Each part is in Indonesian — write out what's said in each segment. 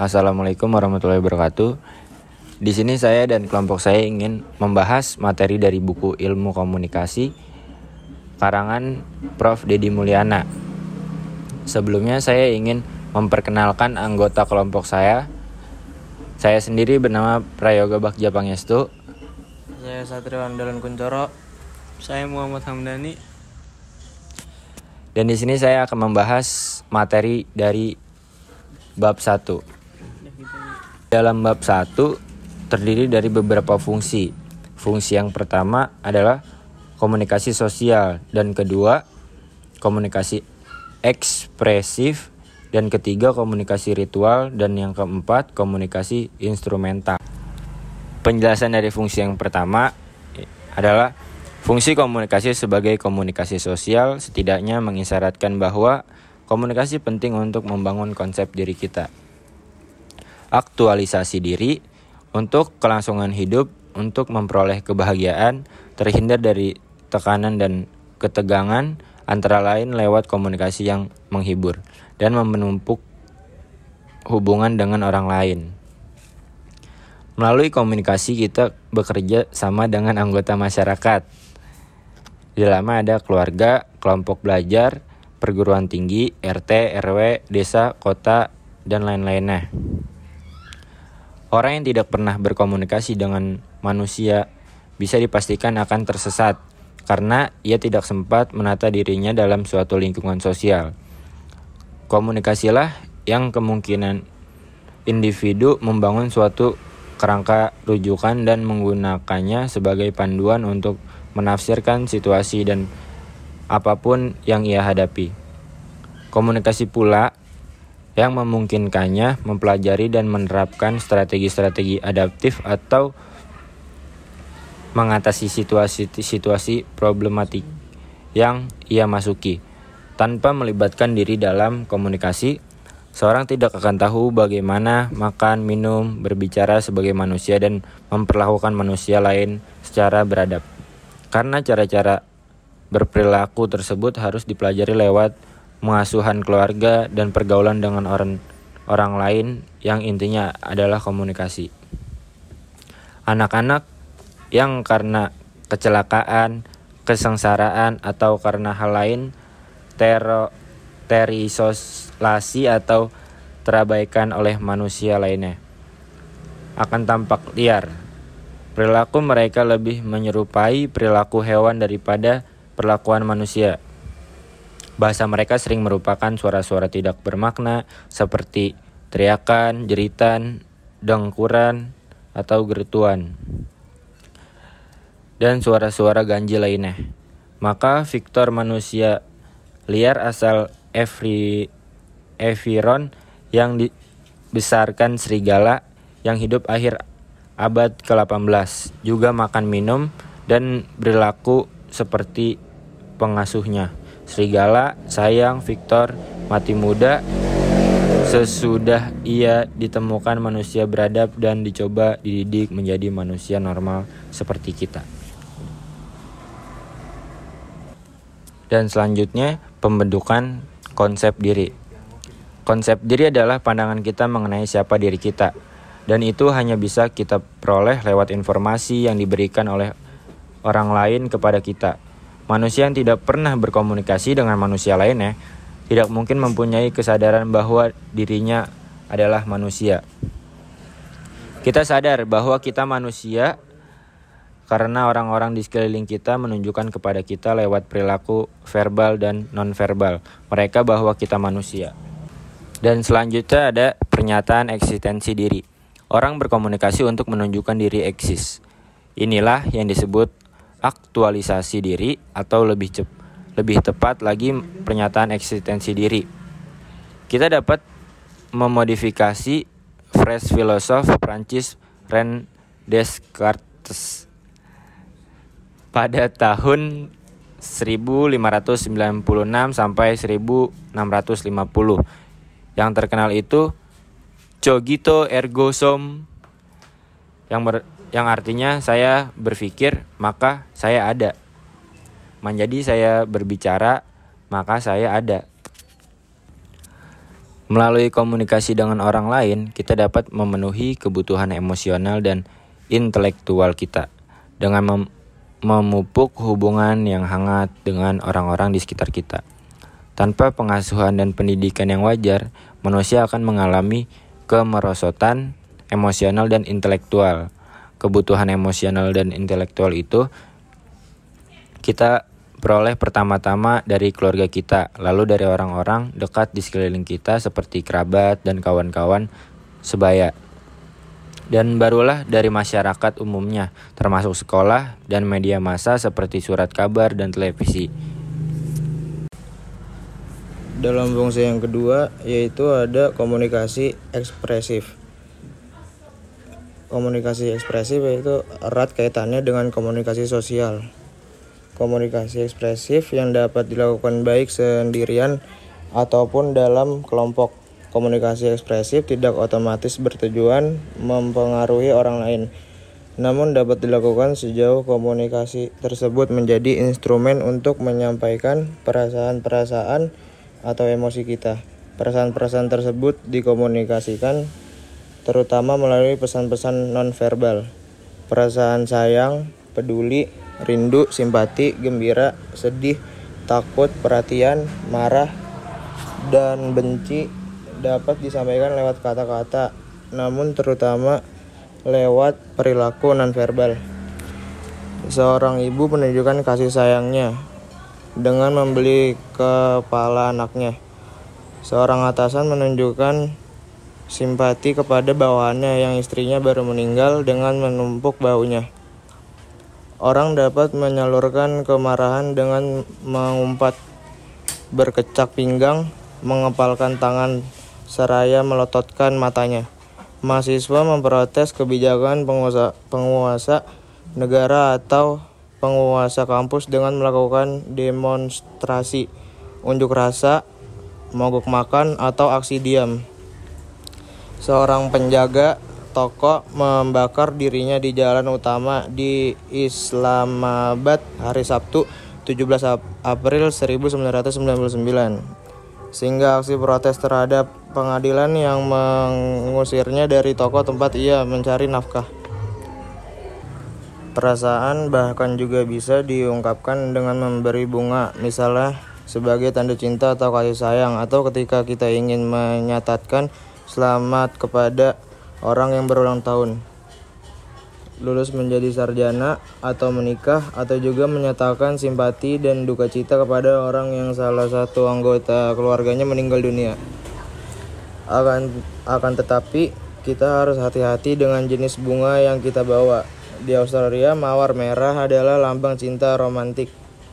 Assalamualaikum warahmatullahi wabarakatuh. Di sini saya dan kelompok saya ingin membahas materi dari buku Ilmu Komunikasi karangan Prof. Dedi Mulyana. Sebelumnya saya ingin memperkenalkan anggota kelompok saya. Saya sendiri bernama Prayoga Bagja Pangestu. Saya Satrio Andalan Kuncoro. Saya Muhammad Hamdani. Dan di sini saya akan membahas materi dari bab 1. Dalam bab 1 terdiri dari beberapa fungsi. Fungsi yang pertama adalah komunikasi sosial dan kedua komunikasi ekspresif dan ketiga komunikasi ritual dan yang keempat komunikasi instrumental. Penjelasan dari fungsi yang pertama adalah fungsi komunikasi sebagai komunikasi sosial setidaknya mengisyaratkan bahwa komunikasi penting untuk membangun konsep diri kita aktualisasi diri untuk kelangsungan hidup, untuk memperoleh kebahagiaan, terhindar dari tekanan dan ketegangan, antara lain lewat komunikasi yang menghibur dan menumpuk hubungan dengan orang lain. Melalui komunikasi kita bekerja sama dengan anggota masyarakat. Di dalamnya ada keluarga, kelompok belajar, perguruan tinggi, RT, RW, desa, kota, dan lain-lainnya. Orang yang tidak pernah berkomunikasi dengan manusia bisa dipastikan akan tersesat karena ia tidak sempat menata dirinya dalam suatu lingkungan sosial. Komunikasilah yang kemungkinan individu membangun suatu kerangka rujukan dan menggunakannya sebagai panduan untuk menafsirkan situasi dan apa pun yang ia hadapi. Komunikasi pula yang memungkinkannya mempelajari dan menerapkan strategi-strategi adaptif atau mengatasi situasi-situasi problematik yang ia masuki. Tanpa melibatkan diri dalam komunikasi, seorang tidak akan tahu bagaimana makan, minum, berbicara sebagai manusia dan memperlakukan manusia lain secara beradab. Karena cara-cara berperilaku tersebut harus dipelajari lewat mengasuhan keluarga dan pergaulan dengan orang orang lain yang intinya adalah komunikasi. Anak-anak yang karena kecelakaan, kesengsaraan atau karena hal lain tero terisolasi atau terabaikan oleh manusia lainnya akan tampak liar. Perilaku mereka lebih menyerupai perilaku hewan daripada perlakuan manusia. Bahasa mereka sering merupakan suara-suara tidak bermakna seperti teriakan, jeritan, dengkuran, atau gerutuan. Dan suara-suara ganjil lainnya. Maka Victor manusia liar asal Evri, Eviron yang dibesarkan serigala yang hidup akhir abad ke-18 juga makan minum dan berlaku seperti pengasuhnya. Serigala, Sayang, Victor, mati muda. Sesudah ia ditemukan manusia beradab dan dicoba dididik menjadi manusia normal seperti kita. Dan selanjutnya pembentukan konsep diri. Konsep diri adalah pandangan kita mengenai siapa diri kita. Dan itu hanya bisa kita peroleh lewat informasi yang diberikan oleh orang lain kepada kita Manusia yang tidak pernah berkomunikasi dengan manusia lainnya tidak mungkin mempunyai kesadaran bahwa dirinya adalah manusia. Kita sadar bahwa kita manusia karena orang-orang di sekeliling kita menunjukkan kepada kita lewat perilaku verbal dan nonverbal mereka bahwa kita manusia. Dan selanjutnya ada pernyataan eksistensi diri. Orang berkomunikasi untuk menunjukkan diri eksis. Inilah yang disebut aktualisasi diri atau lebih cep lebih tepat lagi pernyataan eksistensi diri. Kita dapat memodifikasi fresh filosof Prancis Ren Descartes pada tahun 1596 sampai 1650. Yang terkenal itu Cogito ergo sum yang ber, yang artinya saya berpikir maka saya ada. Menjadi saya berbicara maka saya ada. Melalui komunikasi dengan orang lain, kita dapat memenuhi kebutuhan emosional dan intelektual kita dengan mem memupuk hubungan yang hangat dengan orang-orang di sekitar kita. Tanpa pengasuhan dan pendidikan yang wajar, manusia akan mengalami kemerosotan emosional dan intelektual. Kebutuhan emosional dan intelektual itu kita peroleh pertama-tama dari keluarga kita, lalu dari orang-orang dekat di sekeliling kita seperti kerabat dan kawan-kawan sebaya. Dan barulah dari masyarakat umumnya, termasuk sekolah dan media massa seperti surat kabar dan televisi. Dalam fungsi yang kedua yaitu ada komunikasi ekspresif. Komunikasi ekspresif yaitu erat kaitannya dengan komunikasi sosial komunikasi ekspresif yang dapat dilakukan baik sendirian ataupun dalam kelompok. Komunikasi ekspresif tidak otomatis bertujuan mempengaruhi orang lain, namun dapat dilakukan sejauh komunikasi tersebut menjadi instrumen untuk menyampaikan perasaan-perasaan atau emosi kita. Perasaan-perasaan tersebut dikomunikasikan terutama melalui pesan-pesan nonverbal. Perasaan sayang, peduli, rindu, simpati, gembira, sedih, takut, perhatian, marah, dan benci dapat disampaikan lewat kata-kata, namun terutama lewat perilaku nonverbal. Seorang ibu menunjukkan kasih sayangnya dengan membeli kepala anaknya. Seorang atasan menunjukkan simpati kepada bawahannya yang istrinya baru meninggal dengan menumpuk baunya. Orang dapat menyalurkan kemarahan dengan mengumpat, berkecak pinggang, mengepalkan tangan, seraya melototkan matanya. Mahasiswa memprotes kebijakan penguasa, penguasa negara atau penguasa kampus dengan melakukan demonstrasi, unjuk rasa, mogok makan, atau aksi diam. Seorang penjaga toko membakar dirinya di jalan utama di Islamabad hari Sabtu 17 April 1999 sehingga aksi protes terhadap pengadilan yang mengusirnya dari toko tempat ia mencari nafkah. Perasaan bahkan juga bisa diungkapkan dengan memberi bunga, misalnya sebagai tanda cinta atau kasih sayang, atau ketika kita ingin menyatakan selamat kepada orang yang berulang tahun, lulus menjadi sarjana atau menikah atau juga menyatakan simpati dan duka cita kepada orang yang salah satu anggota keluarganya meninggal dunia. Akan akan tetapi kita harus hati-hati dengan jenis bunga yang kita bawa. Di Australia, mawar merah adalah lambang cinta romantik.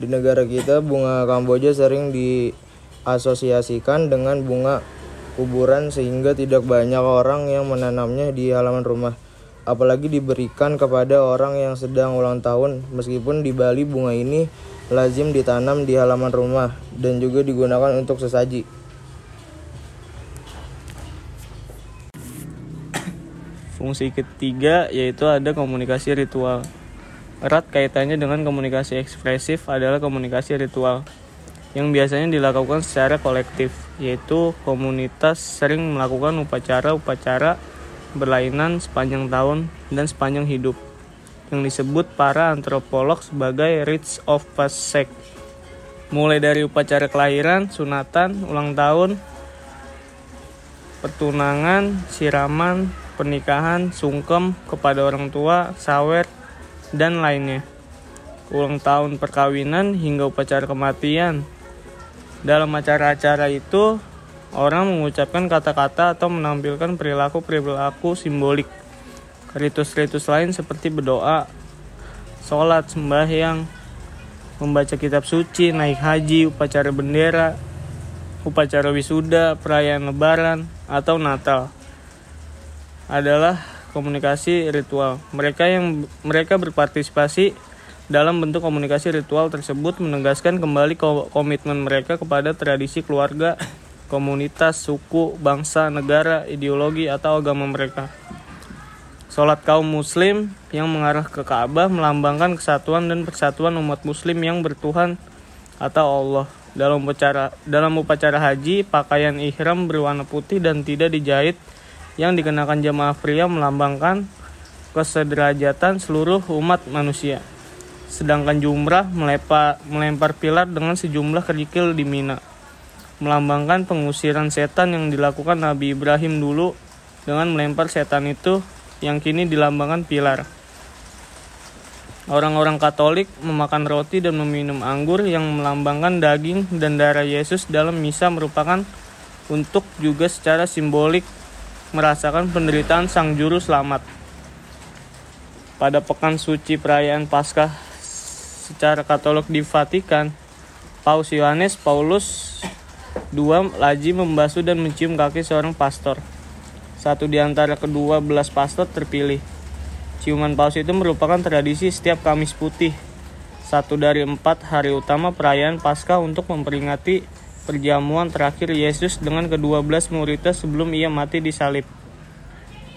Di negara kita, bunga Kamboja sering diasosiasikan dengan bunga kuburan sehingga tidak banyak orang yang menanamnya di halaman rumah. Apalagi diberikan kepada orang yang sedang ulang tahun. Meskipun di Bali bunga ini lazim ditanam di halaman rumah dan juga digunakan untuk sesaji. Fungsi ketiga yaitu ada komunikasi ritual. Erat kaitannya dengan komunikasi ekspresif adalah komunikasi ritual yang biasanya dilakukan secara kolektif, yaitu komunitas sering melakukan upacara-upacara berlainan sepanjang tahun dan sepanjang hidup, yang disebut para antropolog sebagai rites of passage. Mulai dari upacara kelahiran, sunatan, ulang tahun, pertunangan, siraman, pernikahan, sungkem kepada orang tua, sawer, dan lainnya. Ulang tahun perkawinan hingga upacara kematian, dalam acara-acara itu, orang mengucapkan kata-kata atau menampilkan perilaku-perilaku simbolik. Ritus-ritus lain seperti berdoa, sholat, sembahyang, membaca kitab suci, naik haji, upacara bendera, upacara wisuda, perayaan lebaran, atau Natal adalah komunikasi ritual. Mereka yang mereka berpartisipasi dalam bentuk komunikasi ritual tersebut menegaskan kembali komitmen mereka kepada tradisi keluarga, komunitas, suku, bangsa, negara, ideologi, atau agama mereka. Sholat kaum muslim yang mengarah ke Ka'bah melambangkan kesatuan dan persatuan umat muslim yang bertuhan atau Allah. Dalam upacara dalam upacara haji, pakaian ihram berwarna putih dan tidak dijahit yang dikenakan jemaah pria melambangkan kesederajatan seluruh umat manusia. Sedangkan jumrah melempar, melempar pilar dengan sejumlah kerikil di Mina. Melambangkan pengusiran setan yang dilakukan Nabi Ibrahim dulu dengan melempar setan itu yang kini dilambangkan pilar. Orang-orang Katolik memakan roti dan meminum anggur yang melambangkan daging dan darah Yesus dalam misa merupakan untuk juga secara simbolik merasakan penderitaan Sang Juru Selamat. Pada pekan suci perayaan Paskah secara Katolik di Vatikan, Paus Yohanes Paulus II laji membasuh dan mencium kaki seorang pastor. Satu di antara kedua belas pastor terpilih. Ciuman paus itu merupakan tradisi setiap Kamis Putih, satu dari empat hari utama perayaan Paskah untuk memperingati perjamuan terakhir Yesus dengan kedua belas muridnya sebelum ia mati di salib.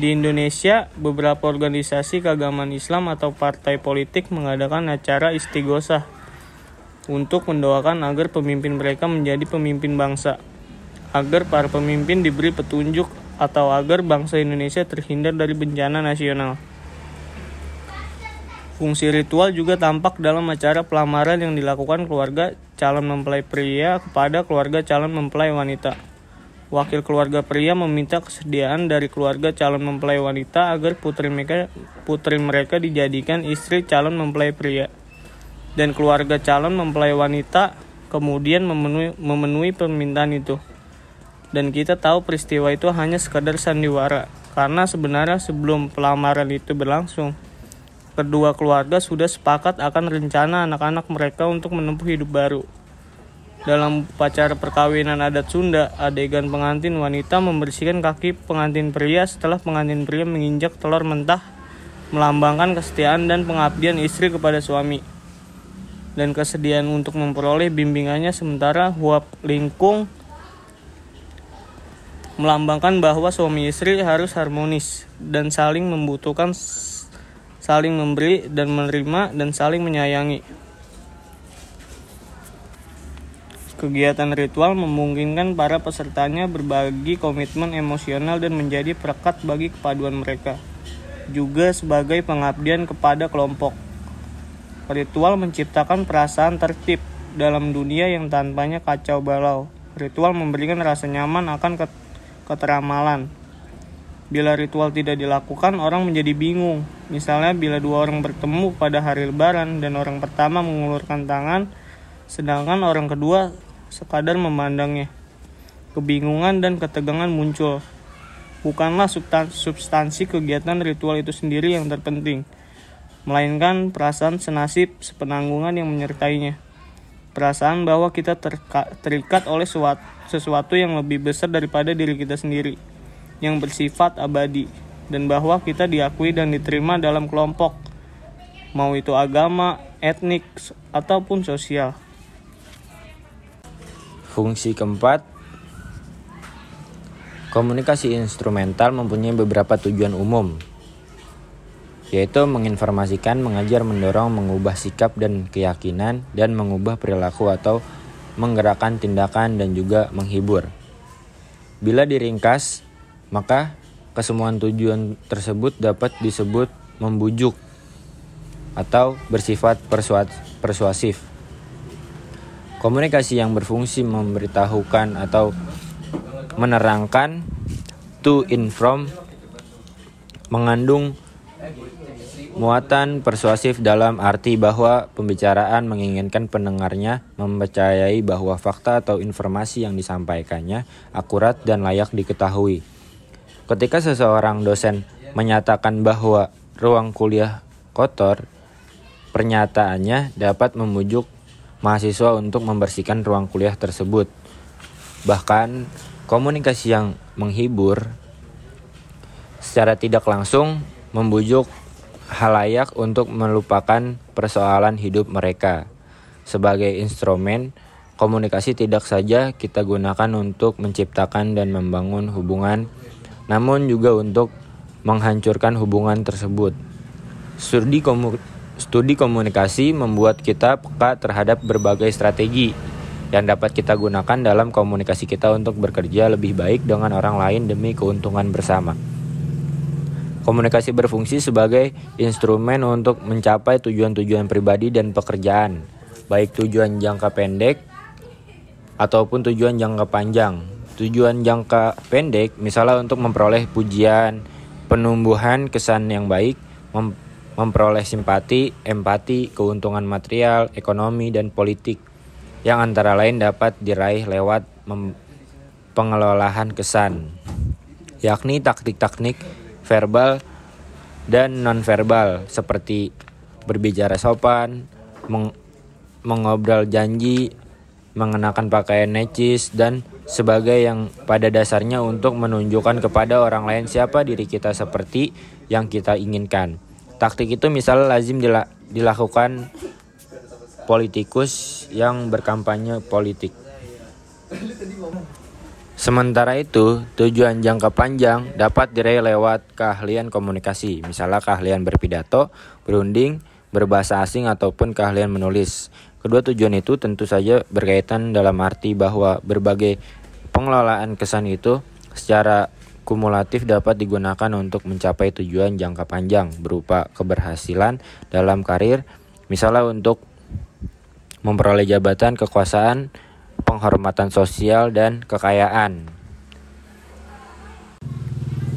Di Indonesia, beberapa organisasi keagamaan Islam atau partai politik mengadakan acara istighosah untuk mendoakan agar pemimpin mereka menjadi pemimpin bangsa, agar para pemimpin diberi petunjuk atau agar bangsa Indonesia terhindar dari bencana nasional. Fungsi ritual juga tampak dalam acara pelamaran yang dilakukan keluarga calon mempelai pria kepada keluarga calon mempelai wanita. Wakil keluarga pria meminta kesediaan dari keluarga calon mempelai wanita agar putri mereka, putri mereka dijadikan istri calon mempelai pria. Dan keluarga calon mempelai wanita kemudian memenuhi, memenuhi permintaan itu. Dan kita tahu peristiwa itu hanya sekadar sandiwara, karena sebenarnya sebelum pelamaran itu berlangsung, kedua keluarga sudah sepakat akan rencana anak-anak mereka untuk menempuh hidup baru. Dalam upacara perkawinan adat Sunda, adegan pengantin wanita membersihkan kaki pengantin pria setelah pengantin pria menginjak telur mentah, melambangkan kesetiaan dan pengabdian istri kepada suami. Dan kesediaan untuk memperoleh bimbingannya sementara huap lingkung melambangkan bahwa suami istri harus harmonis dan saling membutuhkan saling memberi dan menerima, dan saling menyayangi. Kegiatan ritual memungkinkan para pesertanya berbagi komitmen emosional dan menjadi perekat bagi kepaduan mereka, juga sebagai pengabdian kepada kelompok. Ritual menciptakan perasaan tertib dalam dunia yang tanpanya kacau balau. Ritual memberikan rasa nyaman akan keteramalan, Bila ritual tidak dilakukan, orang menjadi bingung. Misalnya, bila dua orang bertemu pada hari Lebaran dan orang pertama mengulurkan tangan, sedangkan orang kedua sekadar memandangnya. Kebingungan dan ketegangan muncul. Bukanlah substansi kegiatan ritual itu sendiri yang terpenting, melainkan perasaan senasib sepenanggungan yang menyertainya. Perasaan bahwa kita terikat oleh sesuatu yang lebih besar daripada diri kita sendiri yang bersifat abadi dan bahwa kita diakui dan diterima dalam kelompok mau itu agama, etnik, ataupun sosial. Fungsi keempat, komunikasi instrumental mempunyai beberapa tujuan umum, yaitu menginformasikan, mengajar, mendorong, mengubah sikap dan keyakinan, dan mengubah perilaku atau menggerakkan tindakan dan juga menghibur. Bila diringkas, maka kesemuan tujuan tersebut dapat disebut membujuk atau bersifat persuasif. Komunikasi yang berfungsi memberitahukan atau menerangkan to inform mengandung muatan persuasif dalam arti bahwa pembicaraan menginginkan pendengarnya mempercayai bahwa fakta atau informasi yang disampaikannya akurat dan layak diketahui. Ketika seseorang dosen menyatakan bahwa ruang kuliah kotor, pernyataannya dapat memujuk mahasiswa untuk membersihkan ruang kuliah tersebut. Bahkan, komunikasi yang menghibur secara tidak langsung membujuk halayak untuk melupakan persoalan hidup mereka. Sebagai instrumen, komunikasi tidak saja kita gunakan untuk menciptakan dan membangun hubungan namun juga untuk menghancurkan hubungan tersebut. Studi, studi komunikasi membuat kita peka terhadap berbagai strategi yang dapat kita gunakan dalam komunikasi kita untuk bekerja lebih baik dengan orang lain demi keuntungan bersama. Komunikasi berfungsi sebagai instrumen untuk mencapai tujuan-tujuan pribadi dan pekerjaan, baik tujuan jangka pendek ataupun tujuan jangka panjang. Tujuan jangka pendek misalnya untuk memperoleh pujian, penumbuhan kesan yang baik, memperoleh simpati, empati, keuntungan material, ekonomi, dan politik yang antara lain dapat diraih lewat pengelolaan kesan, yakni taktik-taktik verbal dan nonverbal seperti berbicara sopan, meng mengobrol janji, mengenakan pakaian necis dan sebagai yang pada dasarnya untuk menunjukkan kepada orang lain siapa diri kita seperti yang kita inginkan. Taktik itu misalnya lazim dilakukan politikus yang berkampanye politik. Sementara itu, tujuan jangka panjang dapat diraih lewat keahlian komunikasi, misalnya keahlian berpidato, berunding, berbahasa asing, ataupun keahlian menulis. Kedua tujuan itu tentu saja berkaitan dalam arti bahwa berbagai pengelolaan kesan itu secara kumulatif dapat digunakan untuk mencapai tujuan jangka panjang berupa keberhasilan dalam karir, misalnya untuk memperoleh jabatan kekuasaan, penghormatan sosial, dan kekayaan.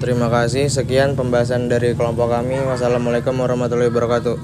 Terima kasih. Sekian pembahasan dari kelompok kami. Wassalamualaikum warahmatullahi wabarakatuh.